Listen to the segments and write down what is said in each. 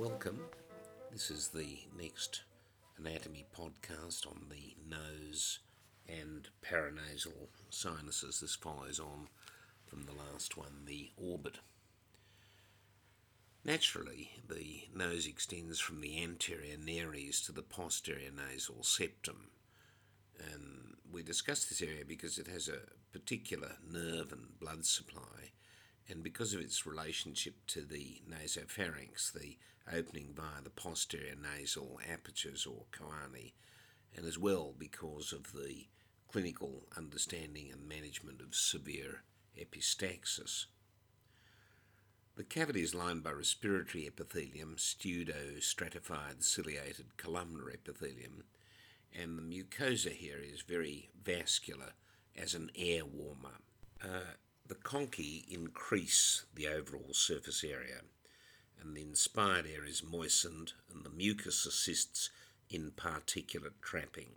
Welcome. This is the next anatomy podcast on the nose and paranasal sinuses. This follows on from the last one, the orbit. Naturally, the nose extends from the anterior nares to the posterior nasal septum. And we discuss this area because it has a particular nerve and blood supply and because of its relationship to the nasopharynx, the opening via the posterior nasal apertures or choanae, and as well because of the clinical understanding and management of severe epistaxis. The cavity is lined by respiratory epithelium, pseudo-stratified ciliated columnar epithelium, and the mucosa here is very vascular as an air warmer. Uh, the conchae increase the overall surface area, and the inspired air is moistened, and the mucus assists in particulate trapping.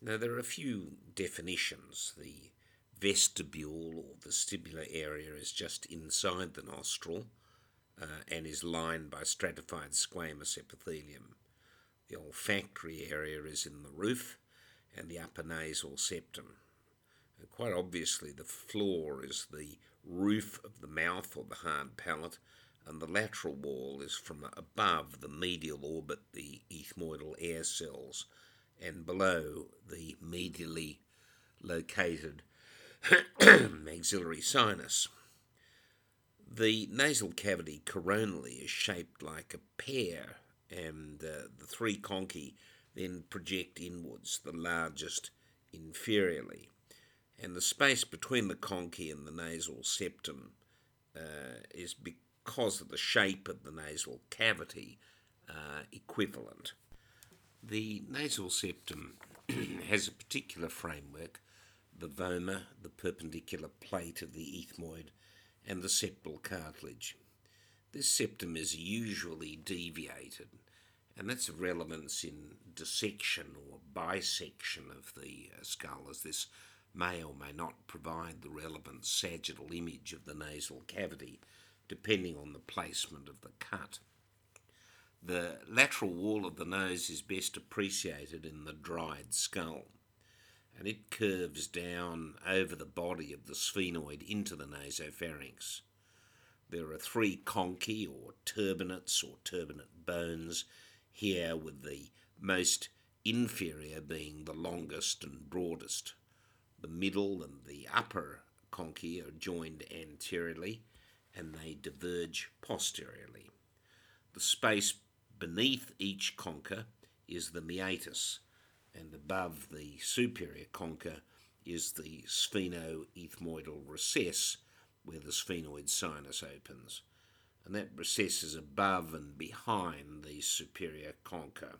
Now, there are a few definitions. The vestibule or vestibular area is just inside the nostril uh, and is lined by stratified squamous epithelium. The olfactory area is in the roof and the upper nasal septum. Quite obviously, the floor is the roof of the mouth or the hard palate, and the lateral wall is from above the medial orbit, the ethmoidal air cells, and below the medially located maxillary sinus. The nasal cavity coronally is shaped like a pear, and uh, the three conchae then project inwards, the largest inferiorly and the space between the conchae and the nasal septum uh, is because of the shape of the nasal cavity uh, equivalent. The nasal septum has a particular framework the vomer, the perpendicular plate of the ethmoid, and the septal cartilage. This septum is usually deviated, and that's of relevance in dissection or bisection of the uh, skull, as this may or may not provide the relevant sagittal image of the nasal cavity, depending on the placement of the cut. The lateral wall of the nose is best appreciated in the dried skull, and it curves down over the body of the sphenoid into the nasopharynx. There are three conchae or turbinates or turbinate bones here, with the most inferior being the longest and broadest. The middle and the upper conchae are joined anteriorly and they diverge posteriorly. The space beneath each concha is the meatus, and above the superior concha is the sphenoethmoidal recess where the sphenoid sinus opens. And that recess is above and behind the superior concha.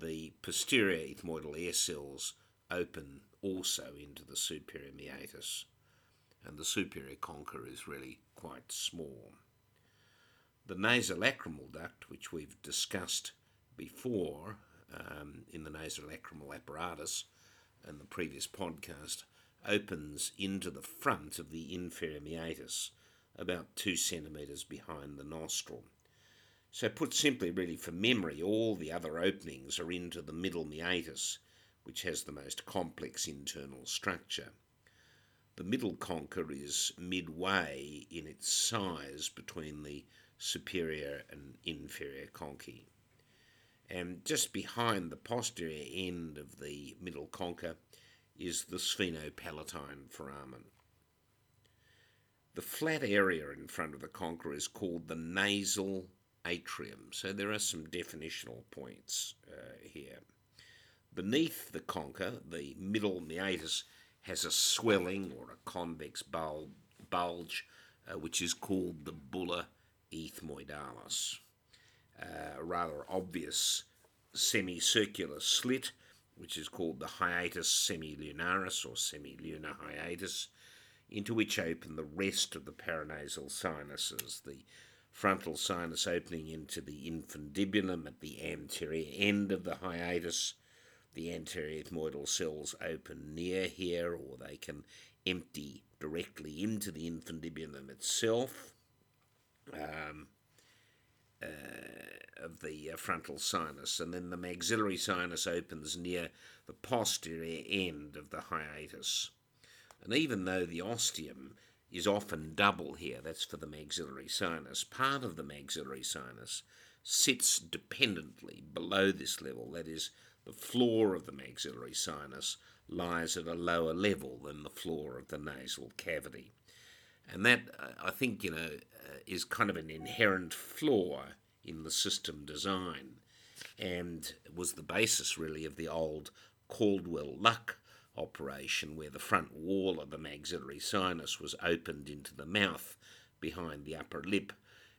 The posterior ethmoidal air cells open also into the superior meatus, and the superior concha is really quite small. The nasolacrimal duct, which we've discussed before um, in the nasolacrimal apparatus in the previous podcast, opens into the front of the inferior meatus, about two centimetres behind the nostril. So, put simply, really for memory, all the other openings are into the middle meatus, which has the most complex internal structure. The middle concha is midway in its size between the superior and inferior conchae. And just behind the posterior end of the middle concha is the sphenopalatine foramen. The flat area in front of the concha is called the nasal atrium. So there are some definitional points uh, here. Beneath the concha, the middle meatus has a swelling or a convex bulge, uh, which is called the bulla ethmoidalis. Uh, a rather obvious semicircular slit, which is called the hiatus semilunaris or semilunar hiatus, into which open the rest of the paranasal sinuses, the frontal sinus opening into the infundibulum at the anterior end of the hiatus, the anterior ethmoidal cells open near here, or they can empty directly into the infundibulum itself. Um, uh, of the uh, frontal sinus, and then the maxillary sinus opens near the posterior end of the hiatus. And even though the ostium is often double here, that's for the maxillary sinus, part of the maxillary sinus sits dependently below this level, that is, the floor of the maxillary sinus lies at a lower level than the floor of the nasal cavity. And that, uh, I think, you know, uh, is kind of an inherent flaw in the system design and was the basis, really, of the old Caldwell Luc operation where the front wall of the maxillary sinus was opened into the mouth behind the upper lip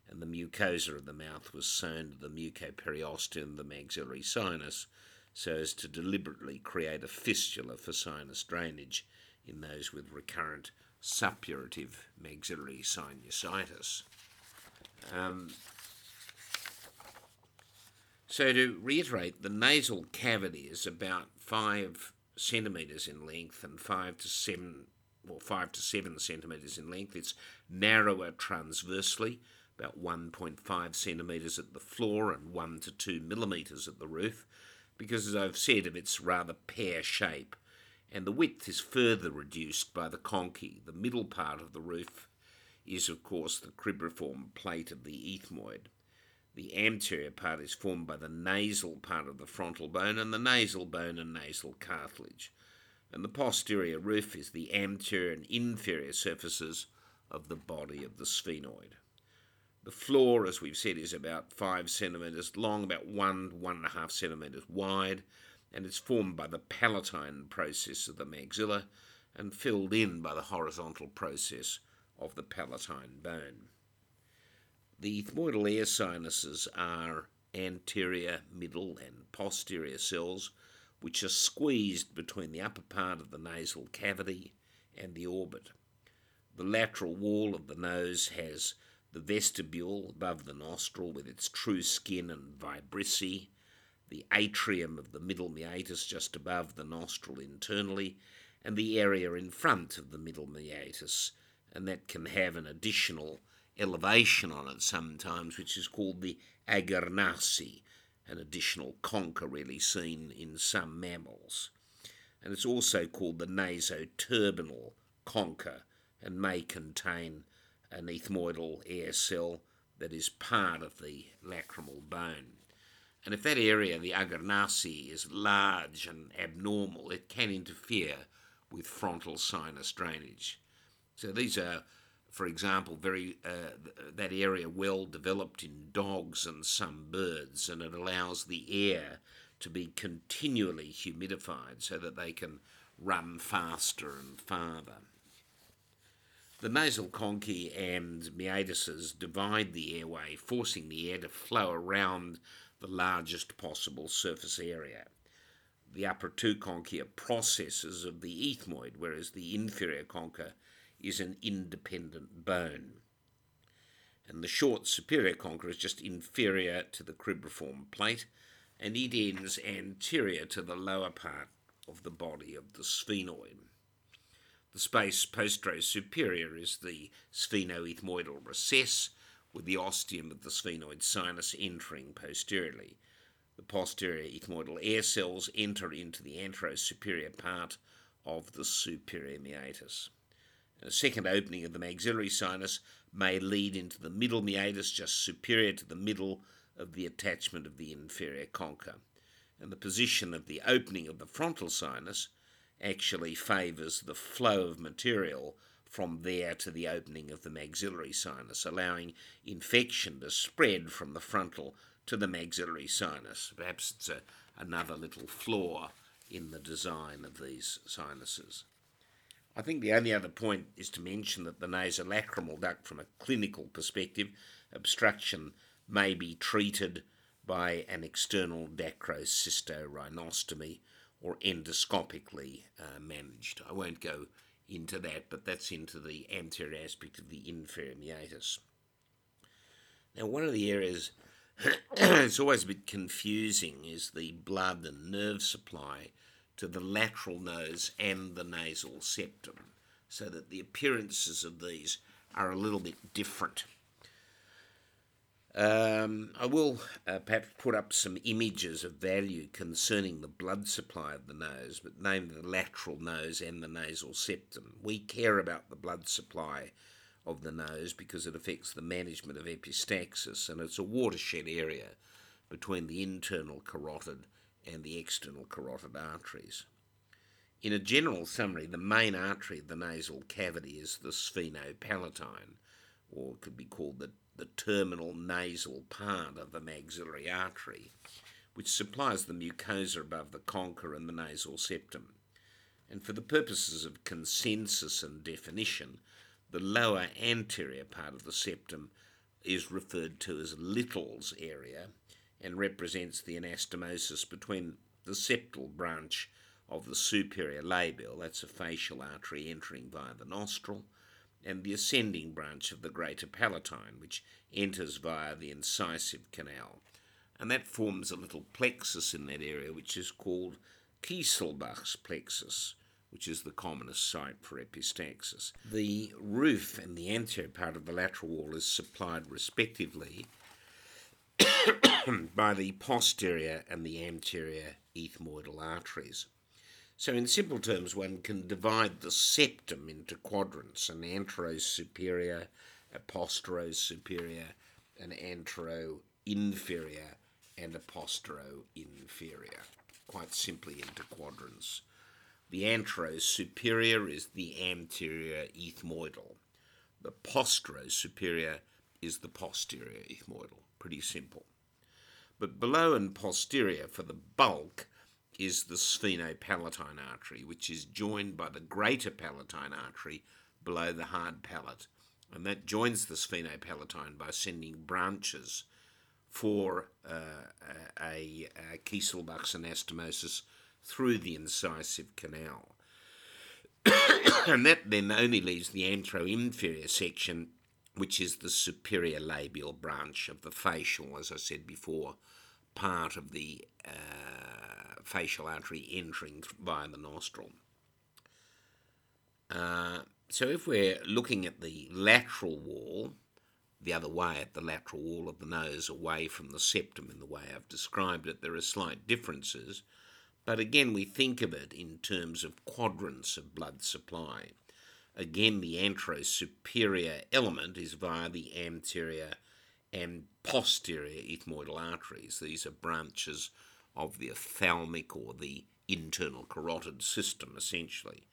and the mucosa of the mouth was sewn to the mucoperiosteum the maxillary sinus so as to deliberately create a fistula for sinus drainage in those with recurrent suppurative maxillary sinusitis. Um, so to reiterate, the nasal cavity is about five centimetres in length and five to seven, well, five to seven centimetres in length. It's narrower transversely, about 1.5 centimetres at the floor and one to two millimetres at the roof, because as I've said of its rather pear shape, and the width is further reduced by the conchae. The middle part of the roof is, of course, the cribriform plate of the ethmoid. The anterior part is formed by the nasal part of the frontal bone and the nasal bone and nasal cartilage. And the posterior roof is the anterior and inferior surfaces of the body of the sphenoid. The floor, as we've said, is about five centimetres long, about one, one and a half centimetres wide, and it's formed by the palatine process of the maxilla and filled in by the horizontal process of the palatine bone. The ethmoidal air sinuses are anterior, middle, and posterior cells which are squeezed between the upper part of the nasal cavity and the orbit. The lateral wall of the nose has the vestibule above the nostril with its true skin and vibrissae, the atrium of the middle meatus just above the nostril internally, and the area in front of the middle meatus, and that can have an additional elevation on it sometimes, which is called the agger nasi, an additional concha really seen in some mammals. And it's also called the nasoturbinal concha and may contain an ethmoidal air cell that is part of the lacrimal bone. And if that area, the agger nasi, is large and abnormal, it can interfere with frontal sinus drainage. So these are, for example, very uh, that area well developed in dogs and some birds, and it allows the air to be continually humidified so that they can run faster and farther. The nasal conchae and meatuses divide the airway, forcing the air to flow around the largest possible surface area. The upper two conchae are processes of the ethmoid, whereas the inferior concha is an independent bone. And the short superior concha is just inferior to the cribriform plate, and it ends anterior to the lower part of the body of the sphenoid. The space postero superior is the sphenoethmoidal recess, with the ostium of the sphenoid sinus entering posteriorly. The posterior ethmoidal air cells enter into the anterosuperior part of the superior meatus. A second opening of the maxillary sinus may lead into the middle meatus just superior to the middle of the attachment of the inferior concha. And the position of the opening of the frontal sinus actually favours the flow of material from there to the opening of the maxillary sinus, allowing infection to spread from the frontal to the maxillary sinus. Perhaps it's a, another little flaw in the design of these sinuses. I think the only other point is to mention that the nasolacrimal duct, from a clinical perspective, obstruction may be treated by an external dacryocystorhinostomy or endoscopically uh, managed. I won't go into that, but that's into the anterior aspect of the inferior meatus. Now, one of the areas it's always a bit confusing is the blood and nerve supply to the lateral nose and the nasal septum, so that the appearances of these are a little bit different. Um, I will uh, perhaps put up some images of value concerning the blood supply of the nose, but namely the lateral nose and the nasal septum. We care about the blood supply of the nose because it affects the management of epistaxis, and it's a watershed area between the internal carotid and the external carotid arteries. In a general summary, the main artery of the nasal cavity is the sphenopalatine, or it could be called the the terminal nasal part of the maxillary artery, which supplies the mucosa above the concha and the nasal septum. And for the purposes of consensus and definition, the lower anterior part of the septum is referred to as Little's area and represents the anastomosis between the septal branch of the superior labial, that's a facial artery entering via the nostril, and the ascending branch of the greater palatine, which enters via the incisive canal. And that forms a little plexus in that area, which is called Kieselbach's plexus, which is the commonest site for epistaxis. The roof and the anterior part of the lateral wall is supplied respectively by the posterior and the anterior ethmoidal arteries. So, in simple terms, one can divide the septum into quadrants an antero-superior, a postero-superior, an antero-inferior, and a postero-inferior, quite simply into quadrants. The antero-superior is the anterior ethmoidal. The postero-superior is the posterior ethmoidal. Pretty simple. But below and posterior for the bulk is the sphenopalatine artery, which is joined by the greater palatine artery below the hard palate. And that joins the sphenopalatine by sending branches for uh, a, a Kieselbach's anastomosis through the incisive canal. and that then only leaves the antero-inferior section, which is the superior labial branch of the facial, as I said before, part of the uh, facial artery entering via the nostril. Uh, so if we're looking at the lateral wall, the other way at the lateral wall of the nose, away from the septum in the way I've described it, there are slight differences. But again, we think of it in terms of quadrants of blood supply. Again, the anterosuperior element is via the anterior and posterior ethmoidal arteries. These are branches of the ophthalmic or the internal carotid system, essentially.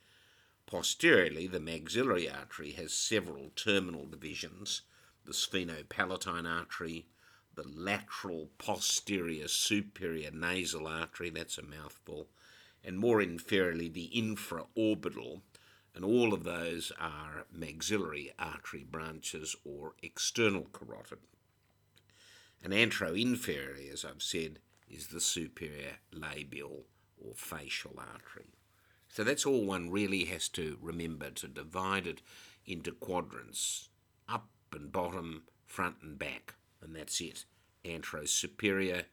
Posteriorly, the maxillary artery has several terminal divisions the sphenopalatine artery, the lateral posterior superior nasal artery, that's a mouthful, and more inferiorly, the infraorbital, and all of those are maxillary artery branches or external carotid. And antero-inferiorly, as I've said, is the superior labial or facial artery. So that's all one really has to remember to divide it into quadrants up and bottom, front and back, and that's it. Antero superior,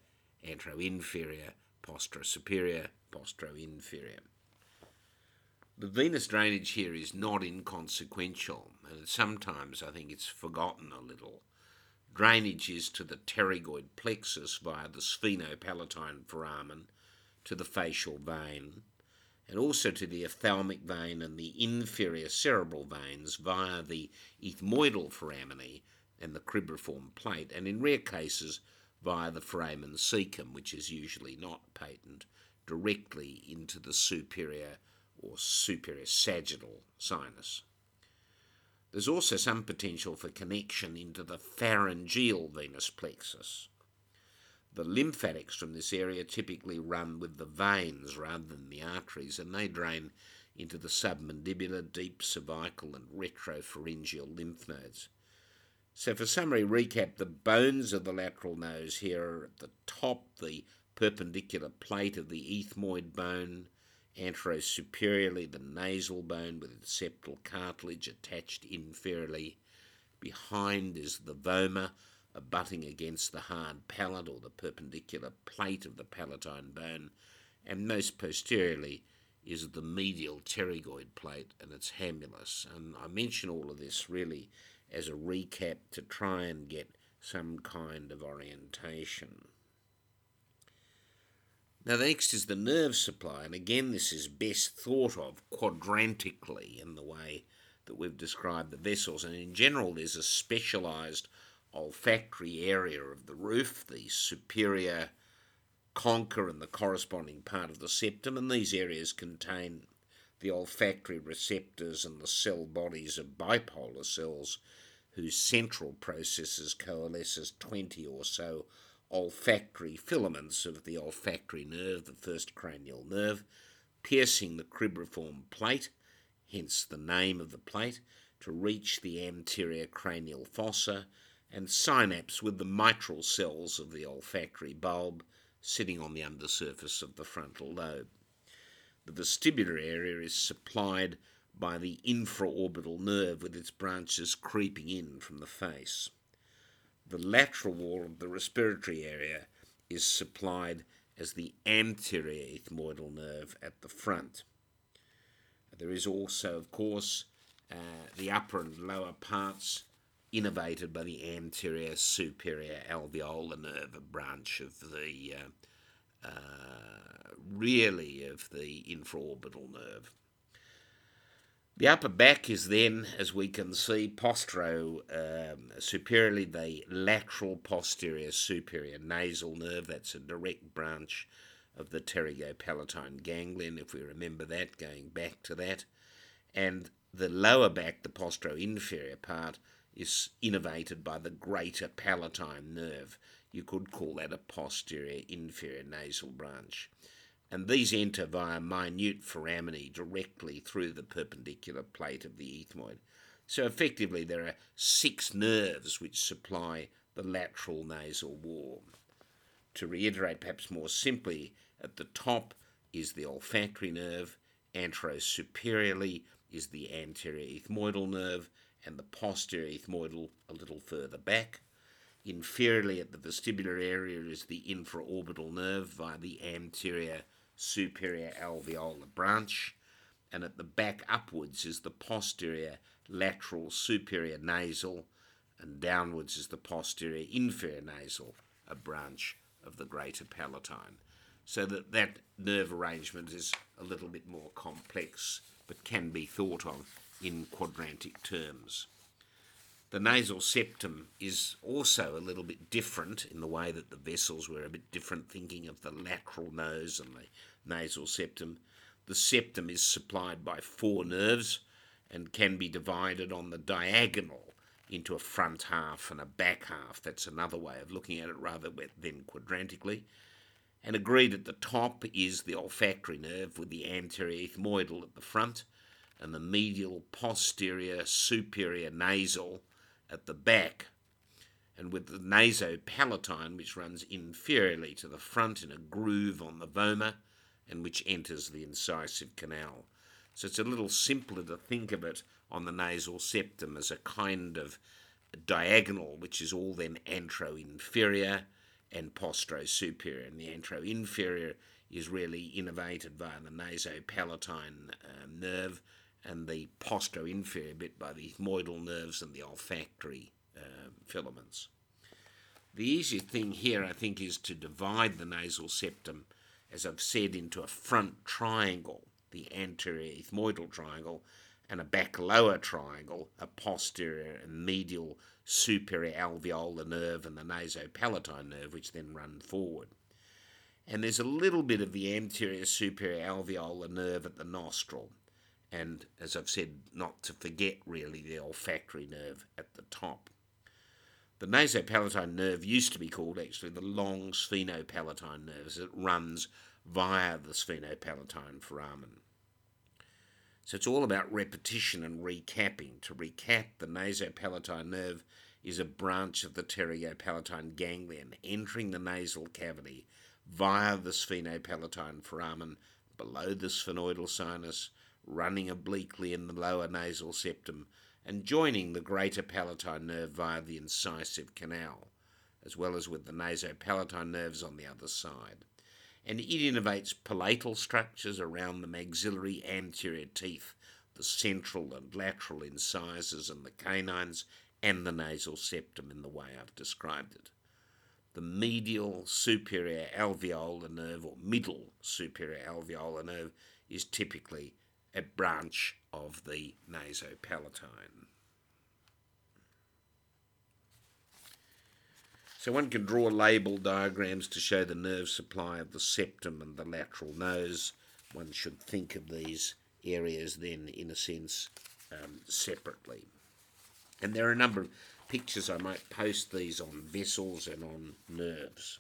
antero inferior, postero superior, postero inferior. The venous drainage here is not inconsequential, and sometimes I think it's forgotten a little. Drainage is to the pterygoid plexus via the sphenopalatine foramen, to the facial vein, and also to the ophthalmic vein and the inferior cerebral veins via the ethmoidal foramen and the cribriform plate, and in rare cases via the foramen cecum, which is usually not patent, directly into the superior or superior sagittal sinus. There's also some potential for connection into the pharyngeal venous plexus. The lymphatics from this area typically run with the veins rather than the arteries, and they drain into the submandibular, deep cervical, and retropharyngeal lymph nodes. So, for summary recap, the bones of the lateral nose here are at the top, the perpendicular plate of the ethmoid bone, anterosuperiorly the nasal bone with its septal cartilage attached inferiorly. Behind is the vomer, abutting against the hard palate or the perpendicular plate of the palatine bone, and most posteriorly is the medial pterygoid plate and its hamulus. And I mention all of this really as a recap to try and get some kind of orientation. Now, the next is the nerve supply, and again, this is best thought of quadrantically in the way that we've described the vessels. And in general, there's a specialised olfactory area of the roof, the superior concha and the corresponding part of the septum, and these areas contain the olfactory receptors and the cell bodies of bipolar cells whose central processes coalesce as 20 or so olfactory filaments of the olfactory nerve, the first cranial nerve, piercing the cribriform plate, hence the name of the plate, to reach the anterior cranial fossa and synapse with the mitral cells of the olfactory bulb sitting on the undersurface of the frontal lobe. The vestibular area is supplied by the infraorbital nerve with its branches creeping in from the face the lateral wall of the respiratory area is supplied as the anterior ethmoidal nerve at the front. There is also, of course, uh, the upper and lower parts innervated by the anterior superior alveolar nerve, a branch of the uh, uh, really of the infraorbital nerve. The upper back is then, as we can see, postero um, superiorly the lateral posterior superior nasal nerve. That's a direct branch of the pterygopalatine ganglion, if we remember that, going back to that. And the lower back, the postero inferior part, is innervated by the greater palatine nerve. You could call that a posterior inferior nasal branch and these enter via minute foraminae directly through the perpendicular plate of the ethmoid. So effectively, there are six nerves which supply the lateral nasal wall. To reiterate perhaps more simply, at the top is the olfactory nerve, anterosuperiorly is the anterior ethmoidal nerve, and the posterior ethmoidal a little further back. Inferiorly at the vestibular area is the infraorbital nerve via the anterior superior alveolar branch, and at the back upwards is the posterior lateral superior nasal, and downwards is the posterior inferior nasal, a branch of the greater palatine. So that that nerve arrangement is a little bit more complex, but can be thought of in quadrantic terms. The nasal septum is also a little bit different in the way that the vessels were a bit different, thinking of the lateral nose and the nasal septum. The septum is supplied by four nerves and can be divided on the diagonal into a front half and a back half. That's another way of looking at it rather than quadrantically. And agreed at the top is the olfactory nerve with the anterior ethmoidal at the front and the medial posterior superior nasal at the back, and with the nasopalatine, which runs inferiorly to the front in a groove on the vomer, and which enters the incisive canal. So it's a little simpler to think of it on the nasal septum as a kind of diagonal, which is all then antro-inferior and postro superior. And the antro-inferior is really innervated via the nasopalatine uh, nerve and the postero-inferior bit by the ethmoidal nerves and the olfactory uh, filaments. The easier thing here, I think, is to divide the nasal septum, as I've said, into a front triangle, the anterior ethmoidal triangle, and a back lower triangle, a posterior and medial superior alveolar nerve and the nasopalatine nerve, which then run forward. And there's a little bit of the anterior superior alveolar nerve at the nostril, and as I've said, not to forget really the olfactory nerve at the top. The nasopalatine nerve used to be called actually the long sphenopalatine nerve as it runs via the sphenopalatine foramen. So it's all about repetition and recapping. To recap, the nasopalatine nerve is a branch of the pterygopalatine ganglion entering the nasal cavity via the sphenopalatine foramen below the sphenoidal sinus running obliquely in the lower nasal septum and joining the greater palatine nerve via the incisive canal, as well as with the nasopalatine nerves on the other side. And it innervates palatal structures around the maxillary anterior teeth, the central and lateral incisors and the canines, and the nasal septum in the way I've described it. The medial superior alveolar nerve or middle superior alveolar nerve is typically a branch of the nasopalatine. So one can draw label diagrams to show the nerve supply of the septum and the lateral nose. One should think of these areas then, in a sense, um, separately. And there are a number of pictures I might post these on vessels and on nerves.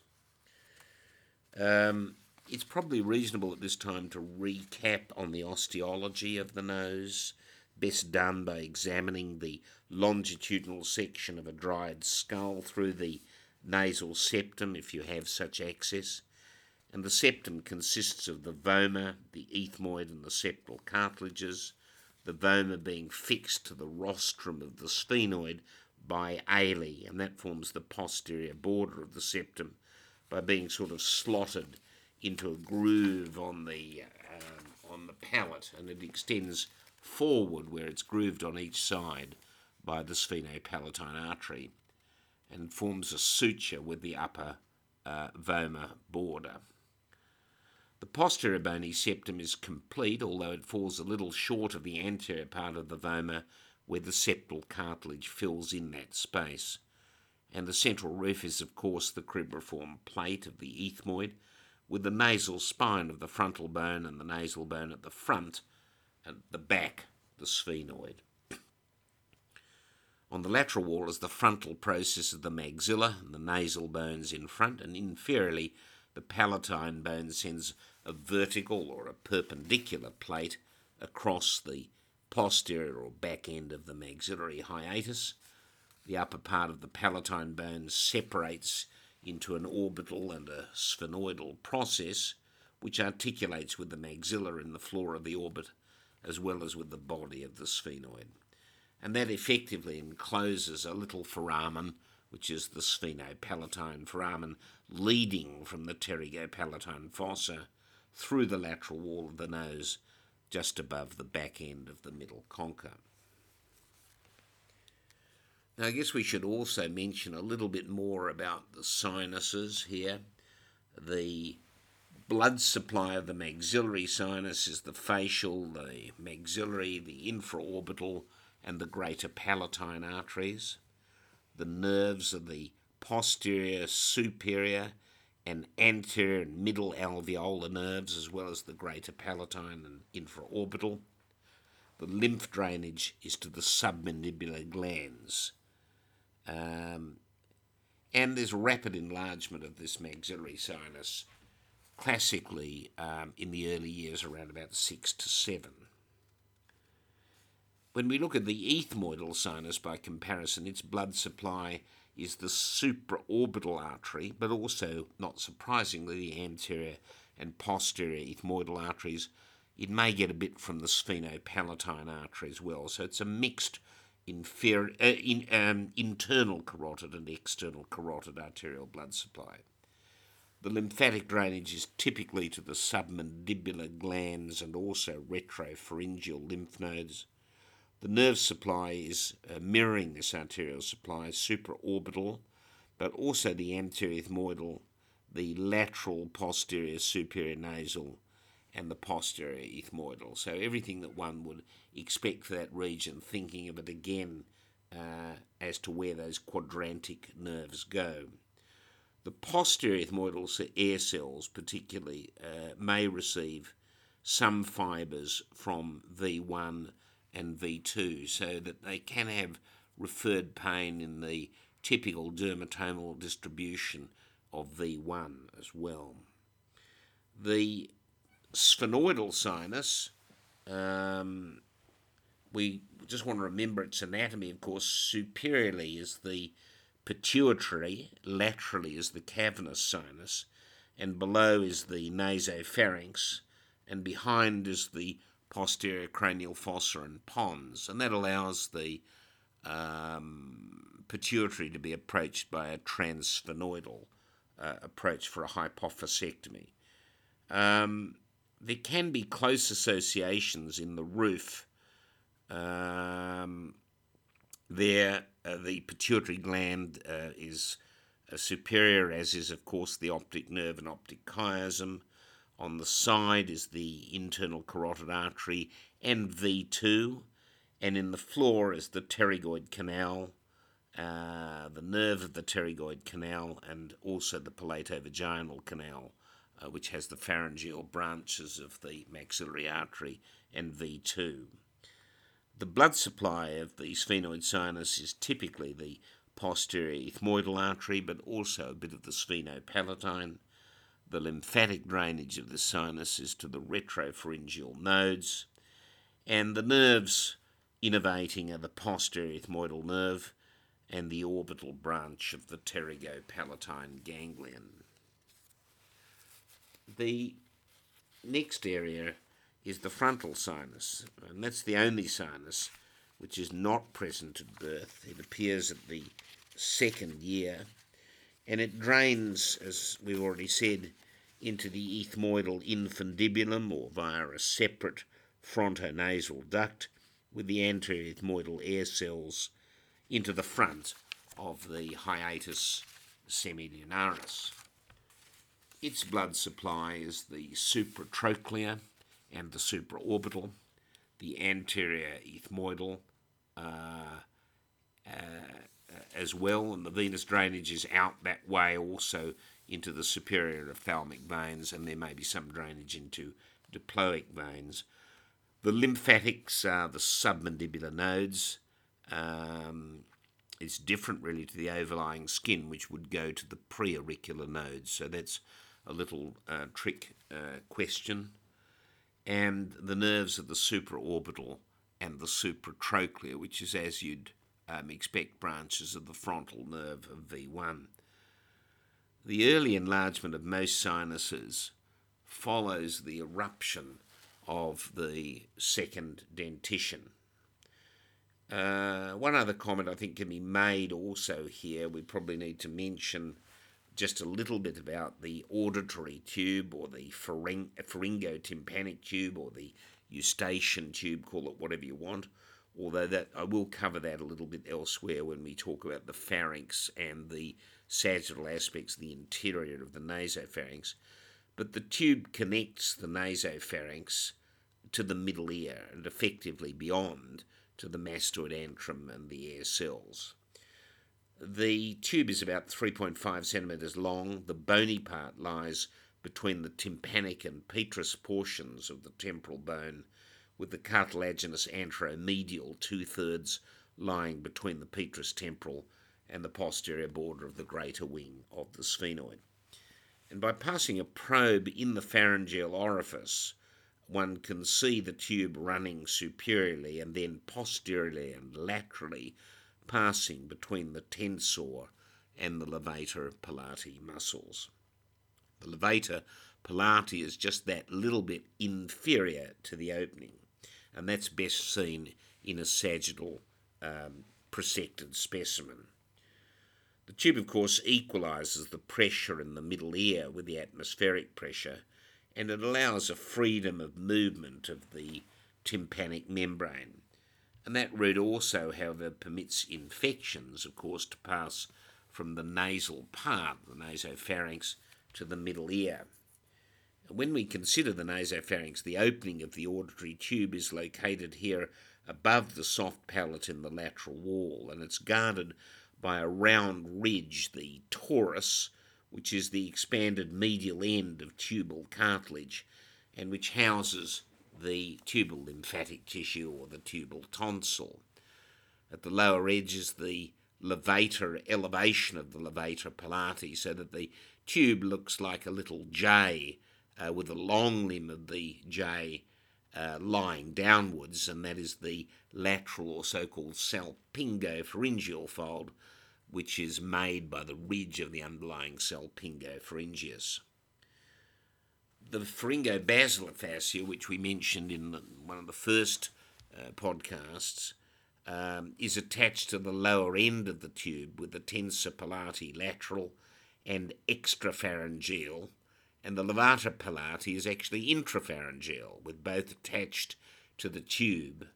Um, it's probably reasonable at this time to recap on the osteology of the nose, best done by examining the longitudinal section of a dried skull through the nasal septum if you have such access. And the septum consists of the vomer, the ethmoid, and the septal cartilages, the vomer being fixed to the rostrum of the sphenoid by alae, and that forms the posterior border of the septum by being sort of slotted into a groove on the um, on the palate, and it extends forward where it's grooved on each side by the sphenopalatine artery and forms a suture with the upper uh, vomer border. The posterior bony septum is complete, although it falls a little short of the anterior part of the vomer where the septal cartilage fills in that space. And the central roof is, of course, the cribriform plate of the ethmoid, with the nasal spine of the frontal bone and the nasal bone at the front, and the back, the sphenoid. On the lateral wall is the frontal process of the maxilla and the nasal bones in front, and inferiorly, the palatine bone sends a vertical or a perpendicular plate across the posterior or back end of the maxillary hiatus. The upper part of the palatine bone separates into an orbital and a sphenoidal process which articulates with the maxilla in the floor of the orbit as well as with the body of the sphenoid and that effectively encloses a little foramen, which is the sphenopalatine foramen, leading from the pterygopalatine fossa through the lateral wall of the nose, just above the back end of the middle concha. Now, I guess we should also mention a little bit more about the sinuses here. The blood supply of the maxillary sinus is the facial, the maxillary, the infraorbital, and the greater palatine arteries. The nerves are the posterior, superior, and anterior and middle alveolar nerves, as well as the greater palatine and infraorbital. The lymph drainage is to the submandibular glands. Um, and there's rapid enlargement of this maxillary sinus, classically um, in the early years around about six to seven. When we look at the ethmoidal sinus by comparison, its blood supply is the supraorbital artery, but also, not surprisingly, the anterior and posterior ethmoidal arteries. It may get a bit from the sphenopalatine artery as well, so it's a mixed inferior, uh, in, um, internal carotid and external carotid arterial blood supply. The lymphatic drainage is typically to the submandibular glands and also retropharyngeal lymph nodes. The nerve supply is uh, mirroring this arterial supply, supraorbital, but also the anterior ethmoidal, the lateral posterior superior nasal, and the posterior ethmoidal. So everything that one would expect for that region, thinking of it again uh, as to where those quadrantic nerves go. The posterior ethmoidal air cells, particularly, uh, may receive some fibres from V1 and V2 so that they can have referred pain in the typical dermatomal distribution of V1 as well. The sphenoidal sinus, um, we just want to remember its anatomy, of course, superiorly is the pituitary, laterally is the cavernous sinus, and below is the nasopharynx, and behind is the posterior cranial fossa and pons, and that allows the um, pituitary to be approached by a transsphenoidal uh, approach for a hypophysectomy. Um, there can be close associations in the roof. Um, there uh, the pituitary gland uh, is uh, superior, as is, of course, the optic nerve and optic chiasm. On the side is the internal carotid artery and V2, and in the floor is the pterygoid canal, uh, the nerve of the pterygoid canal, and also the palatovaginal canal, uh, which has the pharyngeal branches of the maxillary artery and V2. The blood supply of the sphenoid sinus is typically the posterior ethmoidal artery, but also a bit of the sphenopalatine. The lymphatic drainage of the sinus is to the retropharyngeal nodes, and the nerves innervating are the posterior ethmoidal nerve and the orbital branch of the pterygopalatine ganglion. The next area is the frontal sinus, and that's the only sinus which is not present at birth. It appears at the second year, and it drains, as we've already said, into the ethmoidal infundibulum or via a separate frontonasal duct with the anterior ethmoidal air cells into the front of the hiatus semilunaris. Its blood supply is the supratrochlear and the supraorbital, the anterior ethmoidal uh, uh, as well, and the venous drainage is out that way also into the superior ophthalmic veins, and there may be some drainage into diploic veins. The lymphatics are the submandibular nodes. Um, it's different really to the overlying skin, which would go to the preauricular nodes. So that's a little uh, trick uh, question and the nerves of the supraorbital and the supratrochlear, which is as you'd um, expect branches of the frontal nerve of V1. The early enlargement of most sinuses follows the eruption of the second dentition. Uh, one other comment I think can be made also here, we probably need to mention just a little bit about the auditory tube or the pharyng- pharyngotympanic tube or the eustachian tube, call it whatever you want. Although that I will cover that a little bit elsewhere when we talk about the pharynx and the sagittal aspects, the interior of the nasopharynx. But the tube connects the nasopharynx to the middle ear and effectively beyond to the mastoid antrum and the air cells. The tube is about 3.5 centimetres long. The bony part lies between the tympanic and petrous portions of the temporal bone, with the cartilaginous anteromedial two thirds lying between the petrous temporal and the posterior border of the greater wing of the sphenoid. And by passing a probe in the pharyngeal orifice, one can see the tube running superiorly and then posteriorly and laterally passing between the tensor and the levator palati muscles. The levator palati is just that little bit inferior to the opening, and that's best seen in a sagittal um, prosected specimen. The tube, of course, equalises the pressure in the middle ear with the atmospheric pressure, and it allows a freedom of movement of the tympanic membrane. And that route also, however, permits infections, of course, to pass from the nasal part, the nasopharynx, to the middle ear. When we consider the nasopharynx, the opening of the auditory tube is located here above the soft palate in the lateral wall, and it's guarded by a round ridge, the torus, which is the expanded medial end of tubal cartilage, and which houses the tubal lymphatic tissue or the tubal tonsil. At the lower edge is the levator elevation of the levator palati, so that the tube looks like a little J uh, with the long limb of the J uh, lying downwards, and that is the lateral or so called salpingopharyngeal fold, which is made by the ridge of the underlying salpingopharyngeus the pharyngobasilar fascia, which we mentioned in the, one of the first uh, podcasts, um, is attached to the lower end of the tube with the tensor palati lateral and extrapharyngeal, and the levator palati is actually intrapharyngeal, with both attached to the tube.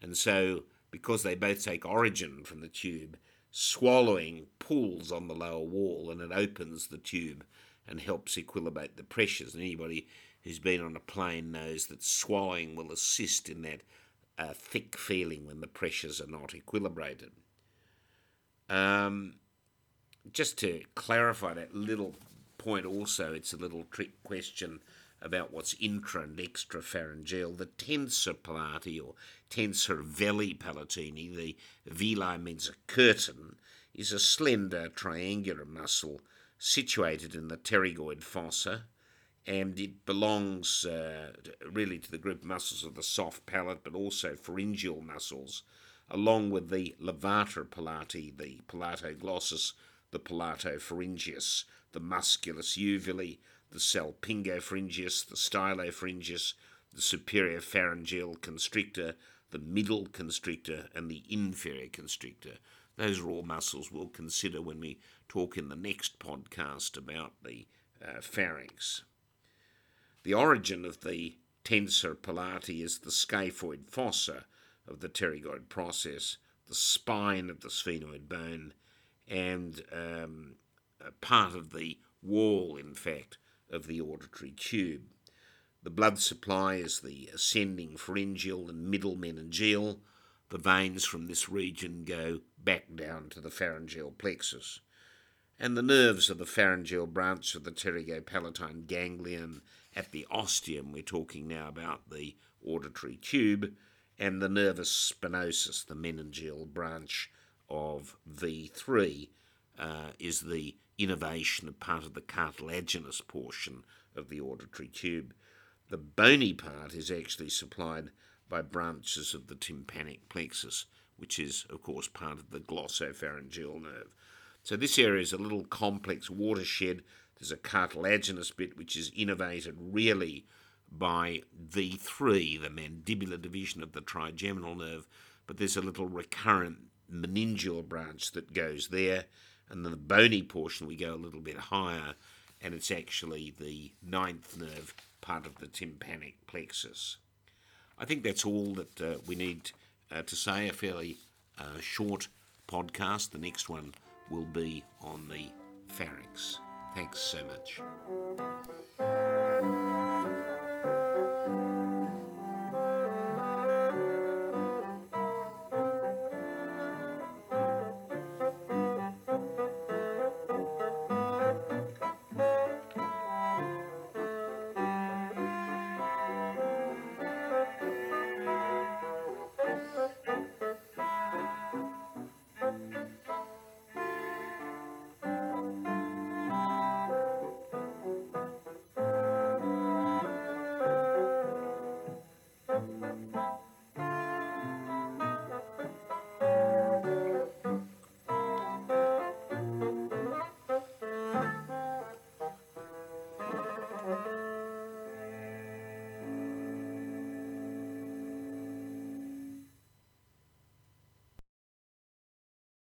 And so, because they both take origin from the tube, swallowing pulls on the lower wall and it opens the tube and helps equilibrate the pressures. And anybody who's been on a plane knows that swallowing will assist in that uh, thick feeling when the pressures are not equilibrated. Um, just to clarify that little point also, it's a little trick question about what's intra and extra pharyngeal. The tensor palati or tensor veli palatini, the veli means a curtain, is a slender triangular muscle situated in the pterygoid fossa and it belongs uh, really to the group muscles of the soft palate but also pharyngeal muscles along with the levator palati, the palatoglossus, the palatopharyngeus, the musculus uvuli, the salpingopharyngeus, the stylopharyngeus, the superior pharyngeal constrictor, the middle constrictor, and the inferior constrictor. Those are all muscles we'll consider when we talk in the next podcast about the uh, pharynx. The origin of the tensor palati is the scaphoid fossa of the pterygoid process, the spine of the sphenoid bone, and um, part of the wall, in fact, of the auditory tube. The blood supply is the ascending pharyngeal and middle meningeal. The veins from this region go back down to the pharyngeal plexus. And the nerves of the pharyngeal branch of the pterygopalatine ganglion at the ostium, we're talking now about the auditory tube, and the nervus spinosus, the meningeal branch of V3, uh, is the innervation of part of the cartilaginous portion of the auditory tube. The bony part is actually supplied by branches of the tympanic plexus, which is, of course, part of the glossopharyngeal nerve. So this area is a little complex watershed. There's a cartilaginous bit which is innervated really by V3, the mandibular division of the trigeminal nerve, but there's a little recurrent meningeal branch that goes there, and then the bony portion we go a little bit higher, and it's actually the ninth nerve, part of the tympanic plexus. I think that's all that uh, we need uh, to say. A fairly uh, short podcast. The next one will be on the pharynx. Thanks so much.